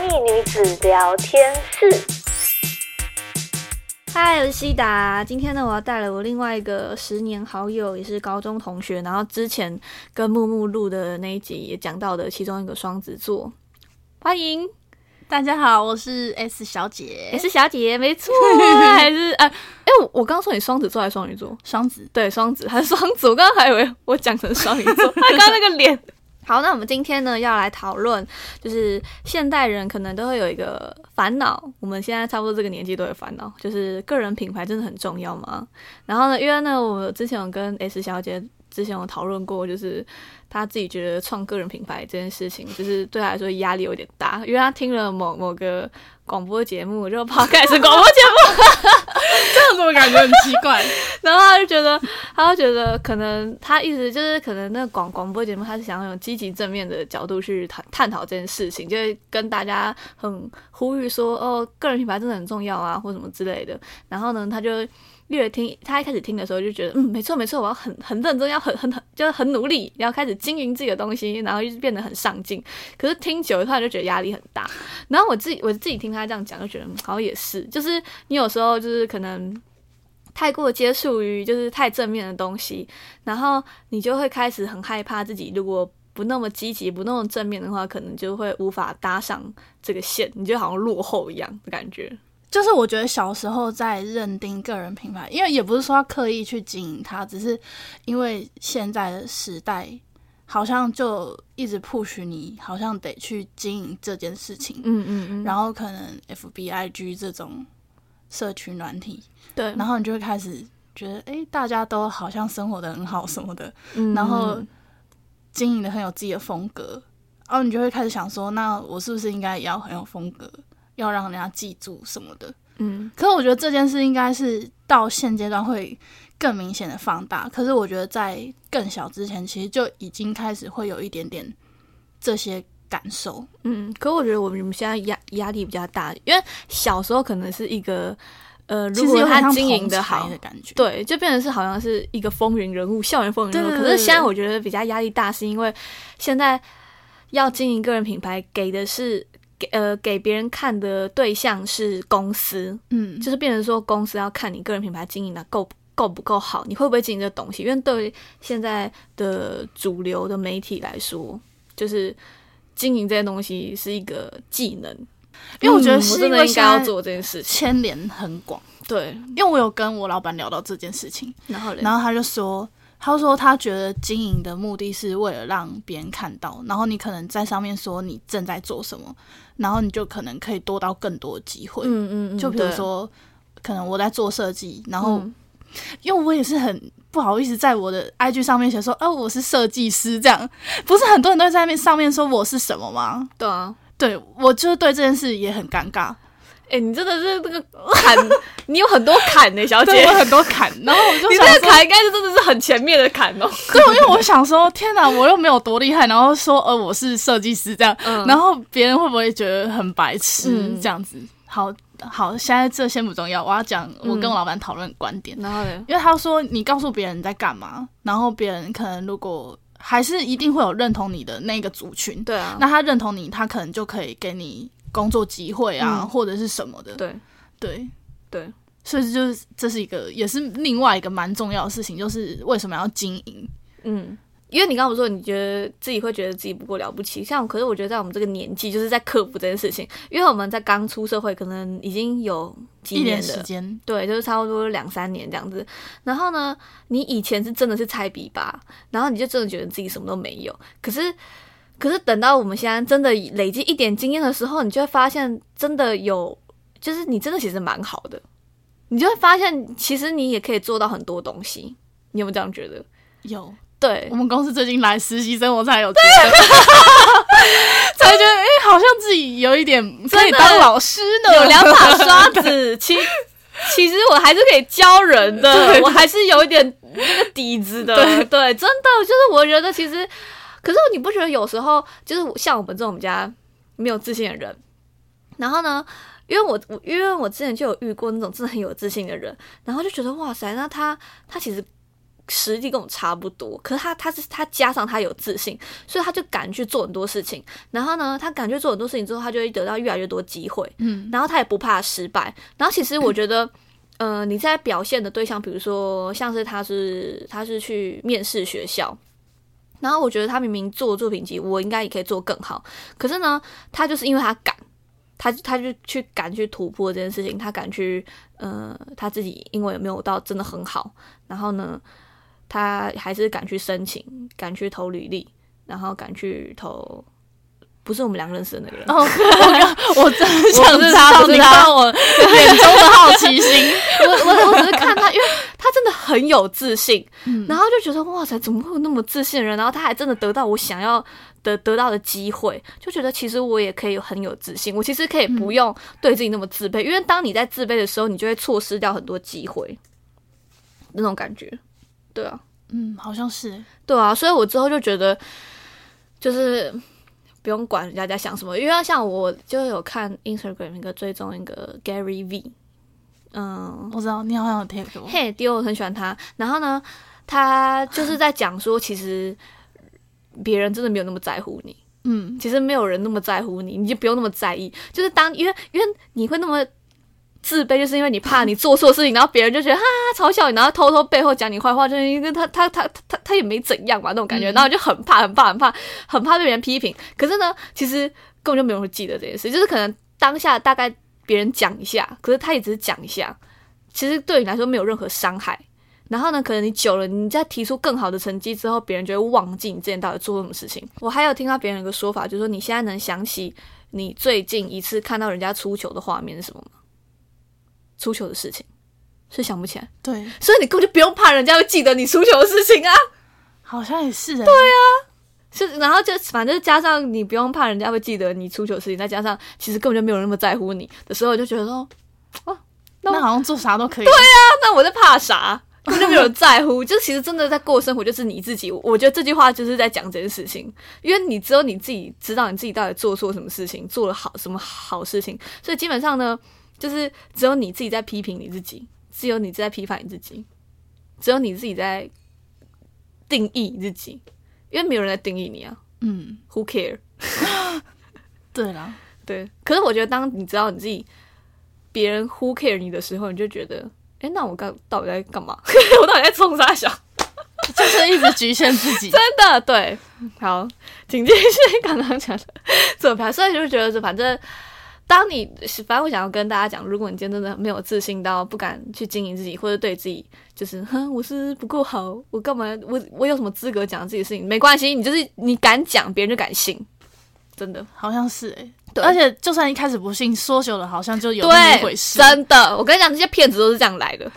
蜜女子聊天室。嗨，我是西达。今天呢，我要带来我另外一个十年好友，也是高中同学。然后之前跟木木录的那一集也讲到的其中一个双子座。欢迎大家好，我是 S 小姐，S 小姐没错，还是哎哎、我我刚刚说你双子座还是双鱼座？双子，对，双子还是双子？我刚刚还以为我讲成双鱼座，他刚那个脸。好，那我们今天呢要来讨论，就是现代人可能都会有一个烦恼，我们现在差不多这个年纪都有烦恼，就是个人品牌真的很重要吗？然后呢，因为呢，我之前有跟 S 小姐之前有讨论过，就是她自己觉得创个人品牌这件事情，就是对她来说压力有点大，因为她听了某某个。广播节目就跑开始广播节目，这样怎么感觉很奇怪。然后他就觉得，他就觉得可能他意思就是可能那广广播节目他是想要用积极正面的角度去探探讨这件事情，就会跟大家很呼吁说哦，个人品牌真的很重要啊，或什么之类的。然后呢，他就。越听，他一开始听的时候就觉得，嗯，没错没错，我要很很认真，要很很很，就是很努力，要开始经营自己的东西，然后就变得很上进。可是听久了，他就觉得压力很大。然后我自己我自己听他这样讲，就觉得好像也是，就是你有时候就是可能太过接触于就是太正面的东西，然后你就会开始很害怕自己如果不那么积极、不那么正面的话，可能就会无法搭上这个线，你就好像落后一样的感觉。就是我觉得小时候在认定个人品牌，因为也不是说要刻意去经营它，只是因为现在的时代好像就一直 push 你，好像得去经营这件事情。嗯嗯嗯。然后可能 FBIG 这种社群软体，对，然后你就会开始觉得，哎，大家都好像生活的很好什么的，嗯，然后经营的很有自己的风格，然后你就会开始想说，那我是不是应该也要很有风格？要让人家记住什么的，嗯，可是我觉得这件事应该是到现阶段会更明显的放大。可是我觉得在更小之前，其实就已经开始会有一点点这些感受，嗯。可我觉得我们现在压压力比较大，因为小时候可能是一个呃，如果他经营的好的感觉，对，就变成是好像是一个风云人物，校园风云人物。可是现在我觉得比较压力大，是因为现在要经营个人品牌，给的是。给呃给别人看的对象是公司，嗯，就是变成说公司要看你个人品牌经营的够够不够好，你会不会经营这东西？因为对现在的主流的媒体来说，就是经营这些东西是一个技能，因为我觉得是真的应该要做这件事情，牵连很广。对，因为我有跟我老板聊到这件事情，然后然后他就说。他说：“他觉得经营的目的是为了让别人看到，然后你可能在上面说你正在做什么，然后你就可能可以多到更多机会。嗯嗯嗯，就比如说，可能我在做设计，然后、嗯、因为我也是很不好意思在我的 IG 上面写说，哦、啊，我是设计师，这样不是很多人都在那边上面说我是什么吗？对啊，对我就是对这件事也很尴尬。”哎、欸，你真的是这个坎，你有很多坎呢、欸，小姐，有很多坎。然后我就你这个坎应该是真的是很前面的坎哦。对，因为我想说，天哪，我又没有多厉害，然后说呃我是设计师这样，嗯、然后别人会不会觉得很白痴、嗯、这样子？好好，现在这先不重要，我要讲我跟我老板讨论观点。然后呢，因为他说你告诉别人你在干嘛，然后别人可能如果还是一定会有认同你的那个族群，对啊，那他认同你，他可能就可以给你。工作机会啊，嗯、或者是什么的，对，对，对，所以就是这是一个，也是另外一个蛮重要的事情，就是为什么要经营？嗯，因为你刚刚不说你觉得自己会觉得自己不够了不起，像可是我觉得在我们这个年纪，就是在克服这件事情，因为我们在刚出社会，可能已经有几年的时间，对，就是差不多两三年这样子。然后呢，你以前是真的是菜比吧，然后你就真的觉得自己什么都没有，可是。可是等到我们现在真的累积一点经验的时候，你就会发现真的有，就是你真的其实蛮好的，你就会发现其实你也可以做到很多东西。你有没有这样觉得？有，对，我们公司最近来实习生，我才有 觉得，才觉得哎、欸，好像自己有一点可以当老师呢，有两把刷子。其其实我还是可以教人的，我还是有一点那个底子的。对对，真的就是我觉得其实。可是你不觉得有时候就是像我们这种比较没有自信的人，然后呢，因为我我因为我之前就有遇过那种真的很有自信的人，然后就觉得哇塞，那他他其实实际跟我差不多，可是他他是他加上他有自信，所以他就敢去做很多事情。然后呢，他敢去做很多事情之后，他就会得到越来越多机会。嗯，然后他也不怕失败。然后其实我觉得，嗯、呃，你在表现的对象，比如说像是他是他是去面试学校，然后我觉得他明明做作品集，我应该也可以做更好。可是呢，他就是因为他敢。他他就去敢去突破这件事情，他敢去，呃，他自己因为没有到真的很好，然后呢，他还是敢去申请，敢去投履历，然后敢去投，不是我们两个认识的那个人。哦，我我真的想知道你看我眼中的好奇心，我我我只是看他，因为他真的很有自信，嗯、然后就觉得哇塞，怎么会有那么自信的人？然后他还真的得到我想要。得得到的机会，就觉得其实我也可以很有自信，我其实可以不用对自己那么自卑，嗯、因为当你在自卑的时候，你就会错失掉很多机会，那种感觉，对啊，嗯，好像是，对啊，所以我之后就觉得，就是不用管人家在想什么，因为像我就有看 Instagram 一个追踪一个 Gary V，嗯，我知道你好像有听过，嘿，迪欧我很喜欢他，然后呢，他就是在讲说，其实。别人真的没有那么在乎你，嗯，其实没有人那么在乎你，你就不用那么在意。就是当因为因为你会那么自卑，就是因为你怕你做错事情，然后别人就觉得哈哈嘲笑你，然后偷偷背后讲你坏话，就是因为他他他他他也没怎样嘛那种感觉，然后就很怕很怕很怕很怕被别人批评。可是呢，其实根本就没有人会记得这件事，就是可能当下大概别人讲一下，可是他也只是讲一下，其实对你来说没有任何伤害。然后呢，可能你久了，你再提出更好的成绩之后，别人就会忘记你之前到底做什么事情。我还有听到别人有个说法，就是说你现在能想起你最近一次看到人家出球的画面是什么吗？出糗的事情是想不起来。对，所以你根本就不用怕人家会记得你出糗的事情啊。好像也是。对啊，是，然后就反正加上你不用怕人家会记得你出糗的事情，再加上其实根本就没有人那么在乎你的时候，就觉得说，哦，那，那好像做啥都可以。对啊，那我在怕啥？根本就没有在乎，就其实真的在过生活，就是你自己。我觉得这句话就是在讲这件事情，因为你只有你自己知道你自己到底做错什么事情，做了好什么好事情，所以基本上呢，就是只有你自己在批评你自己，只有你在批判你自己，只有你自己在定义你自己，因为没有人在定义你啊。嗯，Who care？对啦，对。可是我觉得，当你知道你自己别人 Who care 你的时候，你就觉得。哎、欸，那我刚到底在干嘛？我到底在冲啥小？就是一直局限自己，真的对。好，紧接着刚刚讲的左排，所以就觉得，反正当你反正我想要跟大家讲，如果你今天真的没有自信到不敢去经营自己，或者对自己就是哼，我是不够好，我干嘛？我我有什么资格讲自己的事情？没关系，你就是你敢讲，别人就敢信。真的，好像是哎、欸。对，而且就算一开始不信，说久了好像就有那么回事。真的，我跟你讲，这些骗子都是这样来的。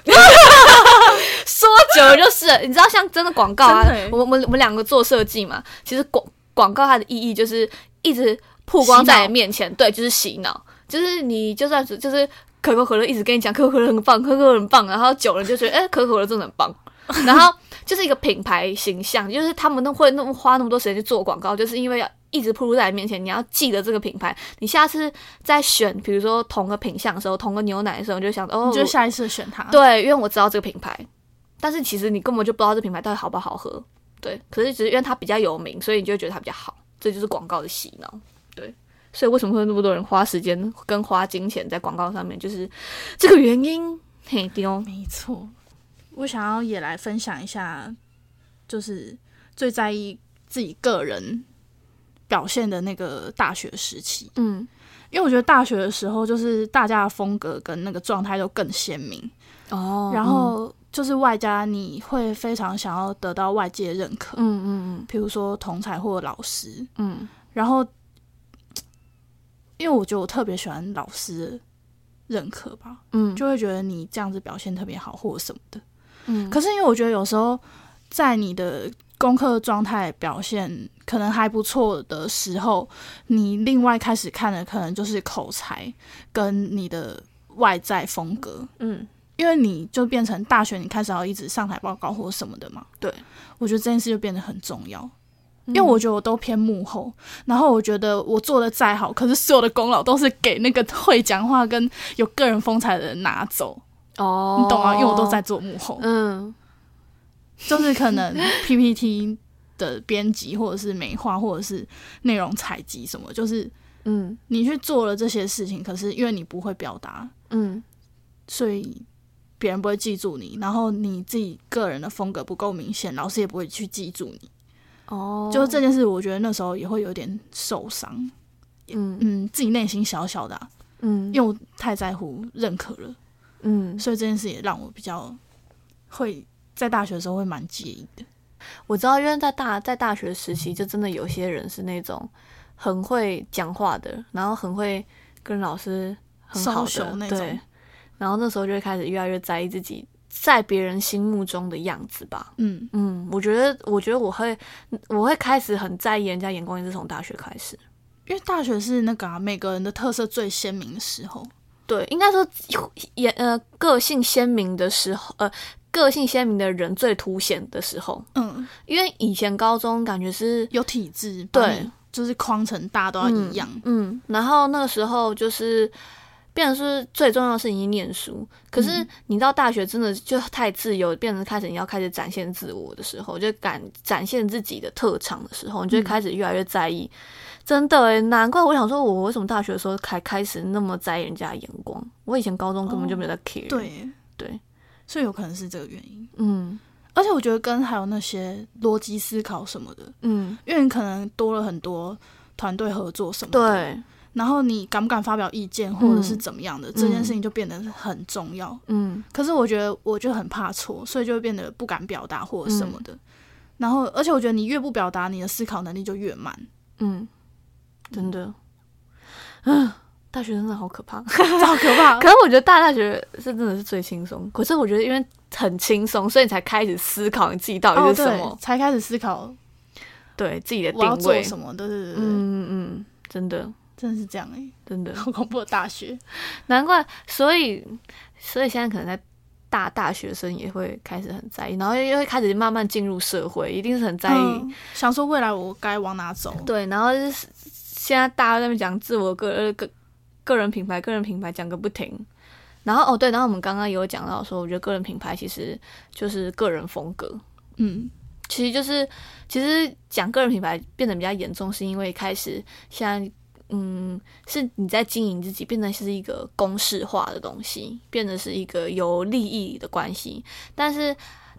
说久了就是，你知道，像真的广告啊，我我我们两个做设计嘛，其实广广告它的意义就是一直曝光在你面前，脑对，就是洗脑，就是你就算是就是可口可乐一直跟你讲可口可乐很棒，可口可乐很棒，然后久了就觉得 哎、欸，可口可乐真的很棒，然后就是一个品牌形象，就是他们都会那么花那么多时间去做广告，就是因为要。一直铺露在你面前，你要记得这个品牌。你下次再选，比如说同个品相的时候，同个牛奶的时候，你就想哦，你就下一次选它。对，因为我知道这个品牌，但是其实你根本就不知道这品牌到底好不好喝。对，可是只是因为它比较有名，所以你就会觉得它比较好。这就是广告的洗脑。对，所以为什么会那么多人花时间跟花金钱在广告上面，就是这个原因。嘿，丢，没错。我想要也来分享一下，就是最在意自己个人。表现的那个大学时期，嗯，因为我觉得大学的时候，就是大家的风格跟那个状态都更鲜明。哦，然后就是外加你会非常想要得到外界认可，嗯嗯嗯，比如说同才或老师，嗯，然后因为我觉得我特别喜欢老师认可吧，嗯，就会觉得你这样子表现特别好或者什么的，嗯，可是因为我觉得有时候在你的功课状态表现可能还不错的时候，你另外开始看的可能就是口才跟你的外在风格，嗯，因为你就变成大学，你开始要一直上台报告或什么的嘛。对，我觉得这件事就变得很重要，因为我觉得我都偏幕后，然后我觉得我做的再好，可是所有的功劳都是给那个会讲话跟有个人风采的人拿走。哦，你懂啊？因为我都在做幕后，嗯。就是可能 PPT 的编辑，或者是美化，或者是内容采集什么，就是嗯，你去做了这些事情，可是因为你不会表达，嗯，所以别人不会记住你，然后你自己个人的风格不够明显，老师也不会去记住你。哦，就是这件事，我觉得那时候也会有点受伤，嗯嗯，自己内心小小的、啊，嗯，因为我太在乎认可了，嗯，所以这件事也让我比较会在大学的时候会蛮介意的。我知道，因为在大在大学时期，就真的有些人是那种很会讲话的，然后很会跟老师很好的那种，对，然后那时候就会开始越来越在意自己。在别人心目中的样子吧，嗯。嗯，我觉得，我觉得我会，我会开始很在意人家眼光，也是从大学开始，因为大学是那个、啊、每个人的特色最鲜明的时候，对，应该说也呃个性鲜明的时候，呃个性鲜明的人最凸显的时候，嗯，因为以前高中感觉是有体制，对，就是框成大家都要一样，嗯，嗯，然后那个时候就是。变成是最重要的是你念书，可是你到大学真的就太自由，变成开始你要开始展现自我的时候，就敢展现自己的特长的时候，你就开始越来越在意。嗯、真的诶，难怪我想说，我为什么大学的时候才开始那么在意人家的眼光？我以前高中根本就没有在 care。哦、对对，所以有可能是这个原因。嗯，而且我觉得跟还有那些逻辑思考什么的，嗯，因为你可能多了很多团队合作什么的。对。然后你敢不敢发表意见，或者是怎么样的，嗯、这件事情就变得很重要。嗯，可是我觉得我就很怕错，所以就会变得不敢表达或者什么的。嗯、然后，而且我觉得你越不表达，你的思考能力就越慢。嗯，真的。嗯，大学真的好可怕，好可怕。可是我觉得大大学是真的是最轻松。可是我觉得因为很轻松，所以你才开始思考你自己到底是什么，哦、才开始思考对自己的定位什么的。对对对，嗯嗯，真的。真的是这样哎、欸，真的好恐怖的大学，难怪，所以所以现在可能在大大学生也会开始很在意，然后又会开始慢慢进入社会，一定是很在意，嗯、想说未来我该往哪走。对，然后就是现在大家在那边讲自我个个个人品牌，个人品牌讲个不停。然后哦对，然后我们刚刚有讲到说，我觉得个人品牌其实就是个人风格。嗯，其实就是其实讲个人品牌变得比较严重，是因为开始现在。嗯，是你在经营自己，变成是一个公式化的东西，变得是一个有利益的关系。但是，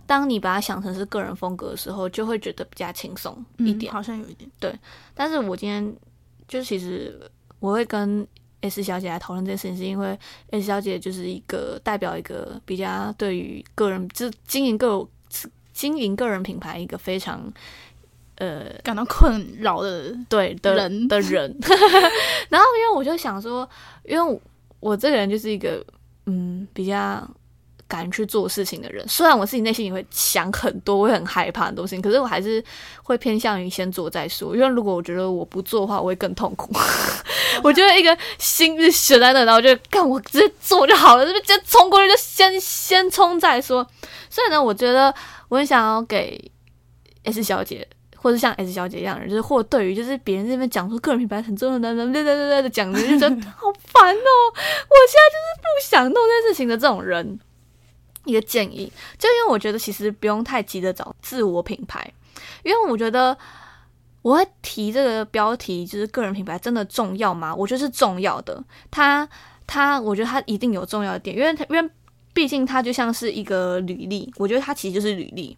当你把它想成是个人风格的时候，就会觉得比较轻松一点。嗯，好像有一点。对，但是我今天就其实我会跟 S 小姐来讨论这件事情，是因为 S 小姐就是一个代表一个比较对于个人，就经营个经营个人品牌一个非常。呃，感到困扰的对的人的人，然后因为我就想说，因为我，这个人就是一个嗯比较敢去做事情的人，虽然我自己内心也会想很多，我会很害怕很多事情，可是我还是会偏向于先做再说，因为如果我觉得我不做的话，我会更痛苦。我觉得一个心是悬在那，然后就干，我直接做就好了，是不是？直接冲过去就先先冲再说。所以呢，我觉得我很想要给 S 小姐。或者像 S 小姐一样的人，就是或对于就是别人这边讲说个人品牌很重要的，对对对对的讲的，就觉得好烦哦、我现在就是不想弄这件事情的这种人，一个建议，就因为我觉得其实不用太急着找自我品牌，因为我觉得我会提这个标题，就是个人品牌真的重要吗？我觉得是重要的，它它，我觉得它一定有重要的点，因为它因为毕竟它就像是一个履历，我觉得它其实就是履历。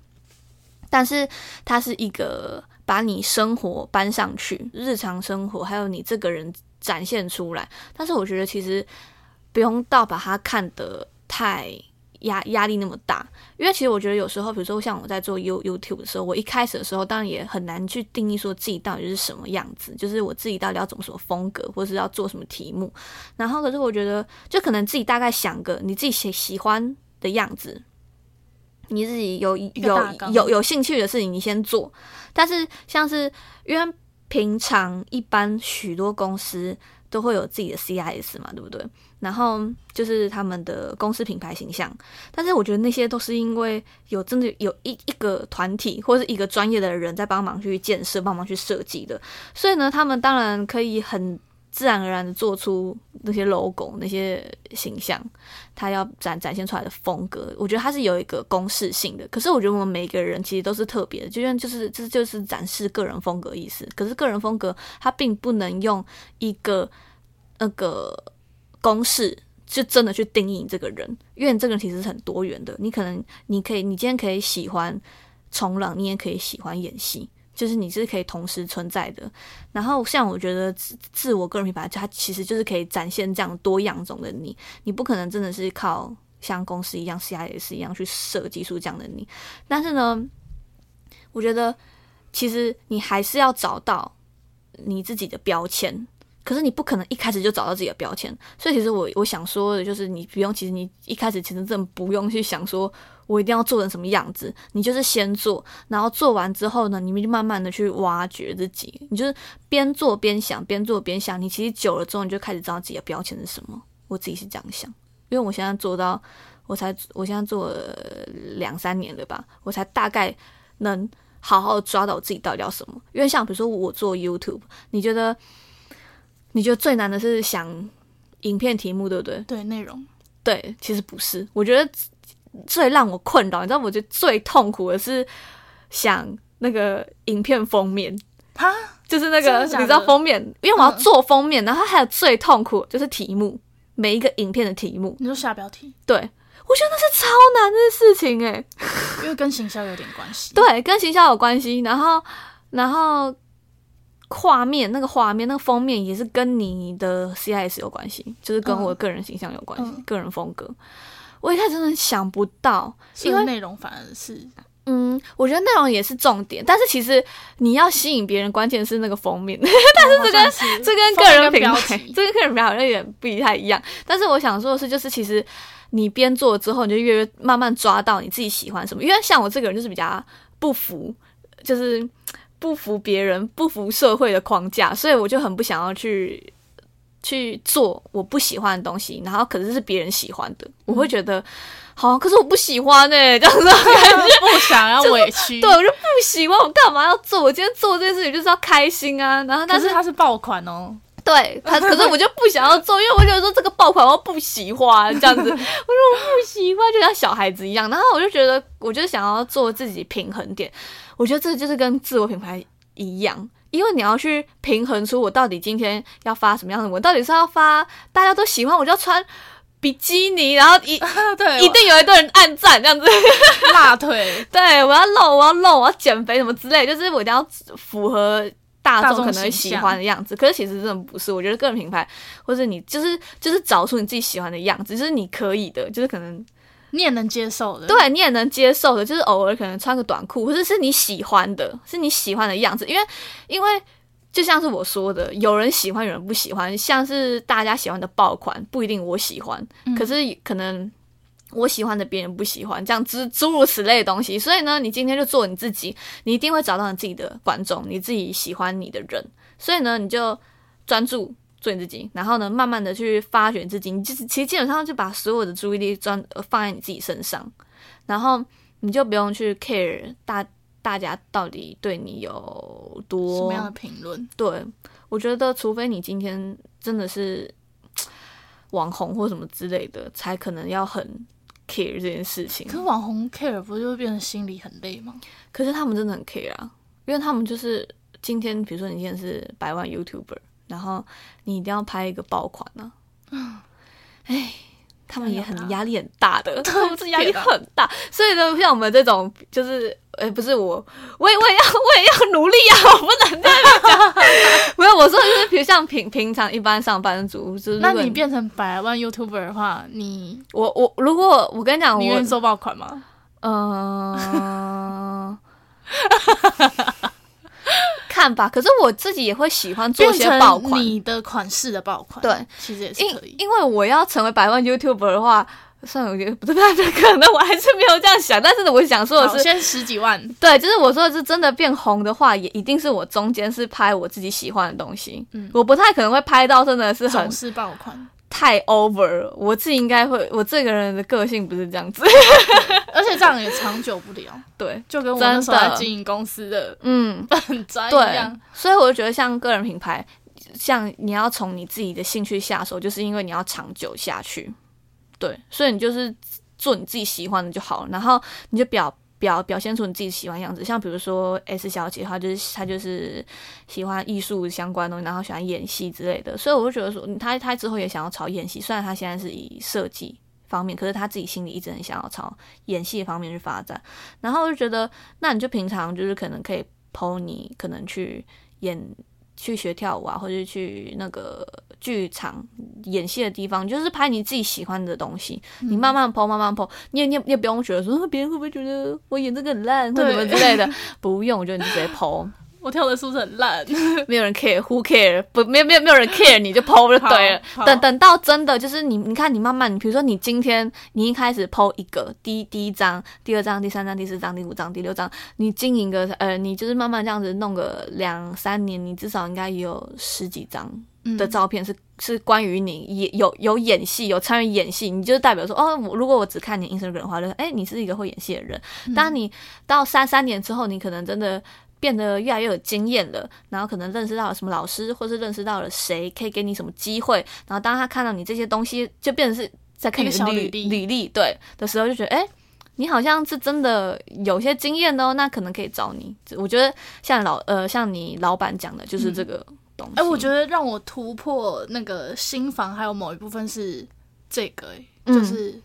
但是它是一个把你生活搬上去，日常生活还有你这个人展现出来。但是我觉得其实不用到把它看得太压压力那么大，因为其实我觉得有时候，比如说像我在做 You YouTube 的时候，我一开始的时候当然也很难去定义说自己到底是什么样子，就是我自己到底要怎么什么风格，或是要做什么题目。然后可是我觉得，就可能自己大概想个你自己喜喜欢的样子。你自己有有有有兴趣的事情，你先做。但是像是因为平常一般许多公司都会有自己的 CIS 嘛，对不对？然后就是他们的公司品牌形象。但是我觉得那些都是因为有真的有一一个团体或者是一个专业的人在帮忙去建设、帮忙去设计的。所以呢，他们当然可以很自然而然的做出那些 logo 那些形象，他要展展现出来的风格，我觉得他是有一个公式性的。可是我觉得我们每一个人其实都是特别的，就像就是这就是展示个人风格意思。可是个人风格它并不能用一个那个公式就真的去定义这个人，因为这个人其实是很多元的。你可能你可以你今天可以喜欢冲浪，你也可以喜欢演戏。就是你是可以同时存在的，然后像我觉得自自我个人品牌，它其实就是可以展现这样多样种的你，你不可能真的是靠像公司一样 CIS 一样去设计出这样的你，但是呢，我觉得其实你还是要找到你自己的标签。可是你不可能一开始就找到自己的标签，所以其实我我想说的就是，你不用，其实你一开始其实真的不用去想说，我一定要做成什么样子，你就是先做，然后做完之后呢，你们就慢慢的去挖掘自己，你就是边做边想，边做边想，你其实久了之后，你就开始知道自己的标签是什么。我自己是这样想，因为我现在做到，我才我现在做了两三年了吧，我才大概能好好抓到我自己到底要什么。因为像比如说我做 YouTube，你觉得？你觉得最难的是想影片题目，对不对？对，内容。对，其实不是。我觉得最让我困扰，你知道，我觉得最痛苦的是想那个影片封面。哈，就是那个你知道封面，因为我要做封面，嗯、然后还有最痛苦就是题目，每一个影片的题目。你说下标题？对，我觉得那是超难的事情哎，因为跟行销有点关系。对，跟行销有关系。然后，然后。画面那个画面那个封面也是跟你的 CIS 有关系，就是跟我个人形象有关系，嗯、个人风格。我一开始真的想不到，因为内容反而是，嗯，我觉得内容也是重点，但是其实你要吸引别人，关键是那个封面。但是这跟是这跟个人品牌，这跟个人品牌好像有点不太一样。但是我想说的是，就是其实你边做之后，你就越越慢慢抓到你自己喜欢什么。因为像我这个人就是比较不服，就是。不服别人，不服社会的框架，所以我就很不想要去去做我不喜欢的东西。然后可是是别人喜欢的，我会觉得好、嗯，可是我不喜欢哎、欸，这样子感觉 不想要委屈，对，我就不喜欢，我干嘛要做？我今天做这件事情就是要开心啊。然后但是它是爆款哦，对，他可是我就不想要做，因为我觉得说这个爆款我不喜欢这样子，我说我不喜欢，就像小孩子一样。然后我就觉得，我就想要做自己平衡点。我觉得这就是跟自我品牌一样，因为你要去平衡出我到底今天要发什么样的文，到底是要发大家都喜欢，我就要穿比基尼，然后一 对一定有一堆人按赞这样子，辣腿，对，我要露，我要露，我要减肥什么之类，就是我一定要符合大众可能喜欢的样子。可是其实真的不是，我觉得个人品牌，或者你就是就是找出你自己喜欢的样子，就是你可以的，就是可能。你也能接受的，对，你也能接受的，就是偶尔可能穿个短裤，或者是你喜欢的，是你喜欢的样子。因为，因为就像是我说的，有人喜欢，有人不喜欢。像是大家喜欢的爆款，不一定我喜欢，嗯、可是可能我喜欢的别人不喜欢，这样诸诸如此类的东西。所以呢，你今天就做你自己，你一定会找到你自己的观众，你自己喜欢你的人。所以呢，你就专注。做你自己，然后呢，慢慢的去发掘自己。你就是其实基本上就把所有的注意力专放在你自己身上，然后你就不用去 care 大大家到底对你有多什么样的评论。对，我觉得除非你今天真的是网红或什么之类的，才可能要很 care 这件事情。可是网红 care 不就会变成心里很累吗？可是他们真的很 care 啊，因为他们就是今天，比如说你今天是百万 YouTuber。然后你一定要拍一个爆款呢、嗯，哎，他们也很压力很大的，他们是压力很大，所以呢，像我们这种就是，哎，不是我，我也我也要我也要努力啊，我不能这样讲，没有，我说的就是，比如像平平常一般上班族，就是那你变成百万 YouTuber 的话，你我我如果我跟你讲，你愿意做爆款吗？嗯、呃。看法，可是我自己也会喜欢做一些爆款，你的款式的爆款，对，其实也是可以。因因为我要成为百万 YouTuber 的话，算了，我觉得不太可能，我还是没有这样想。但是呢，我想说的是，先十几万，对，就是我说的是真的变红的话，也一定是我中间是拍我自己喜欢的东西。嗯，我不太可能会拍到真的是很是爆款。太 over，了我自己应该会，我这个人的个性不是这样子，而且这样也长久不了。对，就跟我们在经营公司的，嗯，很专一样。所以我就觉得，像个人品牌，像你要从你自己的兴趣下手，就是因为你要长久下去。对，所以你就是做你自己喜欢的就好了，然后你就表表表现出你自己喜欢样子。像比如说 S 小姐，的话就是她就是喜欢艺术相关的东西，然后喜欢演戏之类的。所以我就觉得说，她她之后也想要朝演戏，虽然她现在是以设计方面，可是她自己心里一直很想要朝演戏方面去发展。然后我就觉得，那你就平常就是可能可以 po 你可能去演。去学跳舞啊，或者去那个剧场演戏的地方，就是拍你自己喜欢的东西。嗯、你慢慢 po，慢慢 po，你也你也你也不用觉得说别人会不会觉得我演这个很烂或什么之类的，不用，我觉得你就直接 po。我跳的是不是很烂？没有人 care，who care？不，没有没有没有人 care，你就 po 就对了。等等到真的就是你，你看你慢慢，你比如说你今天你一开始 po 一个第一第一张、第二张、第三张、第四张、第五张、第六张，你经营个呃，你就是慢慢这样子弄个两三年，你至少应该也有十几张的照片是、嗯、是关于你演有有演戏有参与演戏，你就代表说哦，如果我只看你 Instagram 的话，就哎，你是一个会演戏的人。当你到三三年之后，你可能真的。变得越来越有经验了，然后可能认识到了什么老师，或是认识到了谁可以给你什么机会，然后当他看到你这些东西，就变成是在看你的履历履历对的时候，就觉得哎，你好像是真的有些经验哦，那可能可以找你。我觉得像老呃像你老板讲的，就是这个东西。哎、嗯，我觉得让我突破那个心房还有某一部分是这个，就是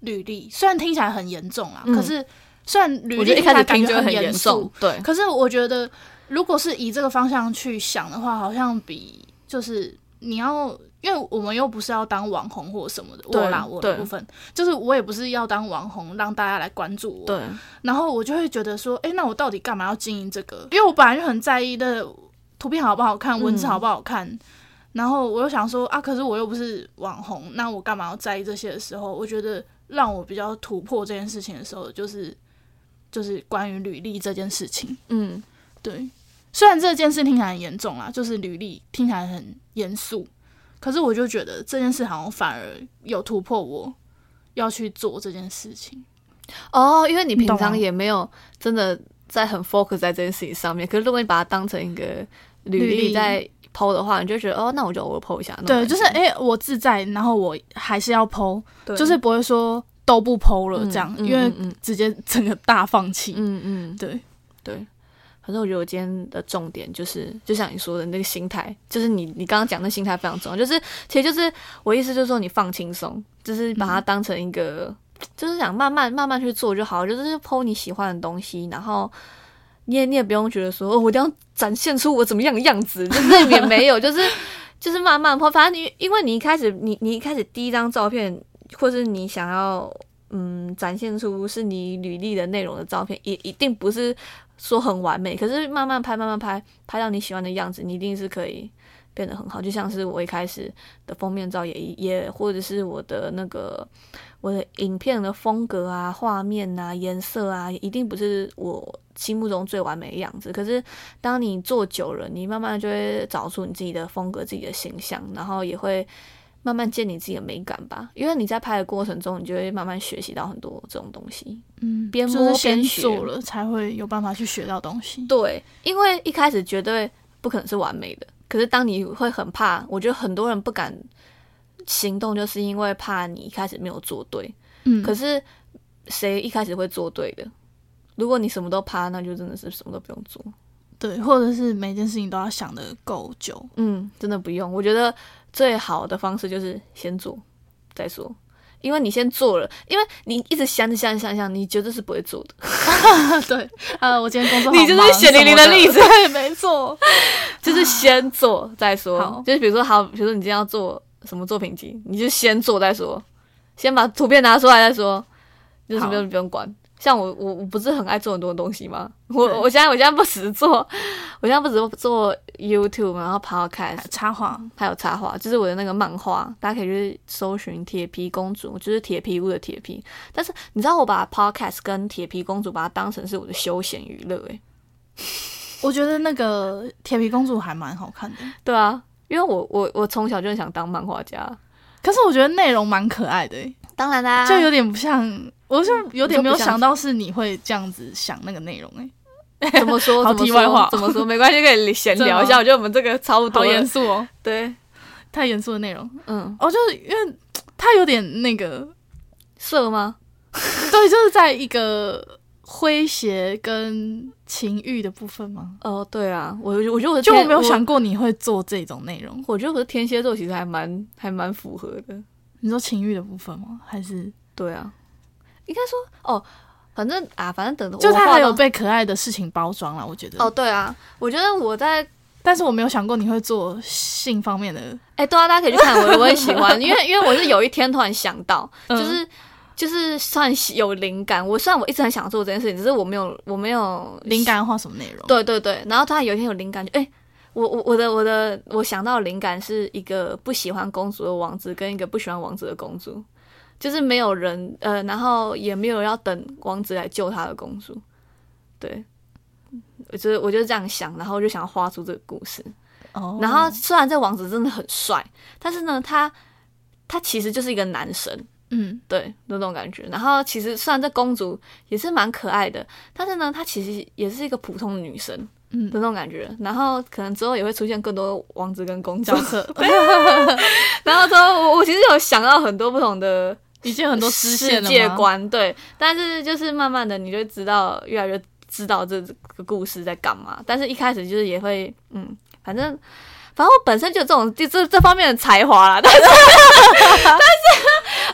履历，嗯、虽然听起来很严重啊，嗯、可是。虽然履历一开始感觉很严肃，对，可是我觉得，如果是以这个方向去想的话，好像比就是你要，因为我们又不是要当网红或什么的，我啦，我的部分就是我也不是要当网红让大家来关注我，对。然后我就会觉得说，哎，那我到底干嘛要经营这个？因为我本来就很在意的图片好不好看，文字好不好看。嗯、然后我又想说啊，可是我又不是网红，那我干嘛要在意这些的时候？我觉得让我比较突破这件事情的时候，就是。就是关于履历这件事情，嗯，对。虽然这件事听起来很严重啊，就是履历听起来很严肃，可是我就觉得这件事好像反而有突破我要去做这件事情。哦，因为你平常也没有真的在很 focus 在这件事情上面。可是如果你把它当成一个履历在 po 的话，你就觉得哦，那我就偶尔 po 一下。对，就是哎、欸，我自在，然后我还是要 po，就是不会说。都不 po 了，这样，嗯嗯嗯、因为直接整个大放弃。嗯嗯，对对。反正我觉得我今天的重点就是，就像你说的那个心态，就是你你刚刚讲的心态非常重要。就是其实就是我意思就是说，你放轻松，就是把它当成一个，嗯、就是想慢慢慢慢去做就好。就是 po 你喜欢的东西，然后你也你也不用觉得说，哦，我一定要展现出我怎么样的样子，就是也没有，就是就是慢慢 po。反正你因为你一开始你你一开始第一张照片。或是你想要嗯展现出是你履历的内容的照片，也一定不是说很完美。可是慢慢拍，慢慢拍，拍到你喜欢的样子，你一定是可以变得很好。就像是我一开始的封面照也，也或者是我的那个我的影片的风格啊、画面啊、颜色啊，一定不是我心目中最完美的样子。可是当你做久了，你慢慢就会找出你自己的风格、自己的形象，然后也会。慢慢建立自己的美感吧，因为你在拍的过程中，你就会慢慢学习到很多这种东西。嗯，边摸边学做了，才会有办法去学到东西。对，因为一开始绝对不可能是完美的。可是当你会很怕，我觉得很多人不敢行动，就是因为怕你一开始没有做对。嗯，可是谁一开始会做对的？如果你什么都怕，那就真的是什么都不用做。对，或者是每件事情都要想的够久。嗯，真的不用。我觉得。最好的方式就是先做再说，因为你先做了，因为你一直想着想着想想，你绝对是不会做的。对，呃，我今天工作 你就是血淋淋的例子，对，没错，就是先做再说。好。就是比如说，好，比如说你今天要做什么作品集，你就先做再说，先把图片拿出来再说，就是什么都不用管。像我我我不是很爱做很多东西吗？我我现在我现在不只做，我现在不只是做 YouTube，然后 Podcast 插画，还有插画，就是我的那个漫画，大家可以去搜寻铁皮公主，就是铁皮屋的铁皮。但是你知道我把 Podcast 跟铁皮公主把它当成是我的休闲娱乐诶，我觉得那个铁皮公主还蛮好看的。对啊，因为我我我从小就很想当漫画家，可是我觉得内容蛮可爱的诶。当然啦，就有点不像，我就有点没有想到是你会这样子想那个内容诶、欸。怎么说？好题外话，怎么说？没关系，可以闲聊一下。我觉得我们这个差不多。好严肃哦，对，太严肃的内容。嗯，哦，就是因为它有点那个色吗？对，就是在一个诙谐跟情欲的部分吗？哦，对啊，我我觉得我就我没有想过你会做这种内容。我觉得我的天蝎座其实还蛮还蛮符合的。你说情欲的部分吗？还是对啊？应该说哦。反正啊，反正等就他还有被可爱的事情包装了，我觉得。哦，对啊，我觉得我在，但是我没有想过你会做性方面的。哎、欸，对啊，大家可以去看，我我也喜欢，因为因为我是有一天突然想到，就是、嗯、就是算有灵感。我虽然我一直很想做这件事情，只是我没有我没有灵感画什么内容。对对对，然后突然有一天有灵感，就、欸、哎，我我我的我的我想到灵感是一个不喜欢公主的王子跟一个不喜欢王子的公主。就是没有人，呃，然后也没有要等王子来救他的公主，对，我就我就这样想，然后就想要画出这个故事。哦，然后虽然这王子真的很帅，但是呢，他他其实就是一个男神，嗯，对，那种感觉。然后其实虽然这公主也是蛮可爱的，但是呢，她其实也是一个普通的女生，嗯，那种感觉。然后可能之后也会出现更多王子跟公主。然后之后我我其实有想到很多不同的。已经很多世界观，对，但是就是慢慢的，你就知道越来越知道这个故事在干嘛。但是一开始就是也会，嗯，反正反正我本身就有这种就这这方面的才华啦。但是但是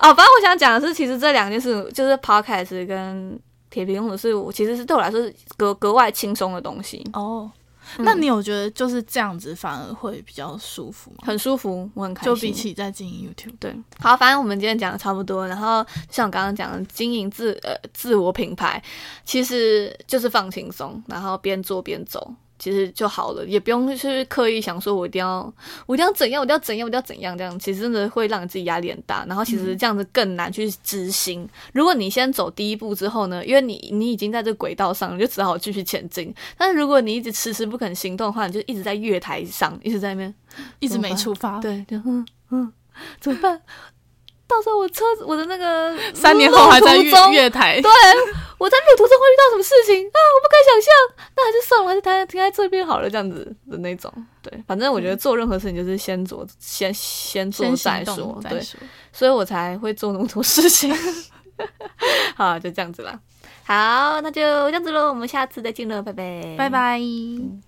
哦，反正我想讲的是，其实这两件事就是 Podcast 跟铁皮公主是我其实是对我来说是格格外轻松的东西哦。那你有觉得就是这样子反而会比较舒服吗？很舒服，我很开心。就比起在经营 YouTube，对，好，反正我们今天讲的差不多。然后像我刚刚讲的，经营自呃自我品牌，其实就是放轻松，然后边做边走。其实就好了，也不用去刻意想说，我一定要，我一定要怎样，我一定要怎样，我一定要怎样，这样其实真的会让自己压力很大。然后其实这样子更难去执行。如果你先走第一步之后呢，因为你你已经在这轨道上，你就只好继续前进。但是如果你一直迟迟不肯行动的话，你就一直在月台上，一直在那边，一直没出发。对，就嗯嗯，怎么办？到时候我车子，我的那个 三年后还在月月台，对，我在路途中会遇到什么事情啊？我不敢想象，那还是算了，还是停停在这边好了，这样子的那种。对，反正我觉得做任何事情就是先做，先先做再说，对，所以我才会做那么多事情。好，就这样子了。好，那就这样子喽，我们下次再见了，拜拜，拜拜。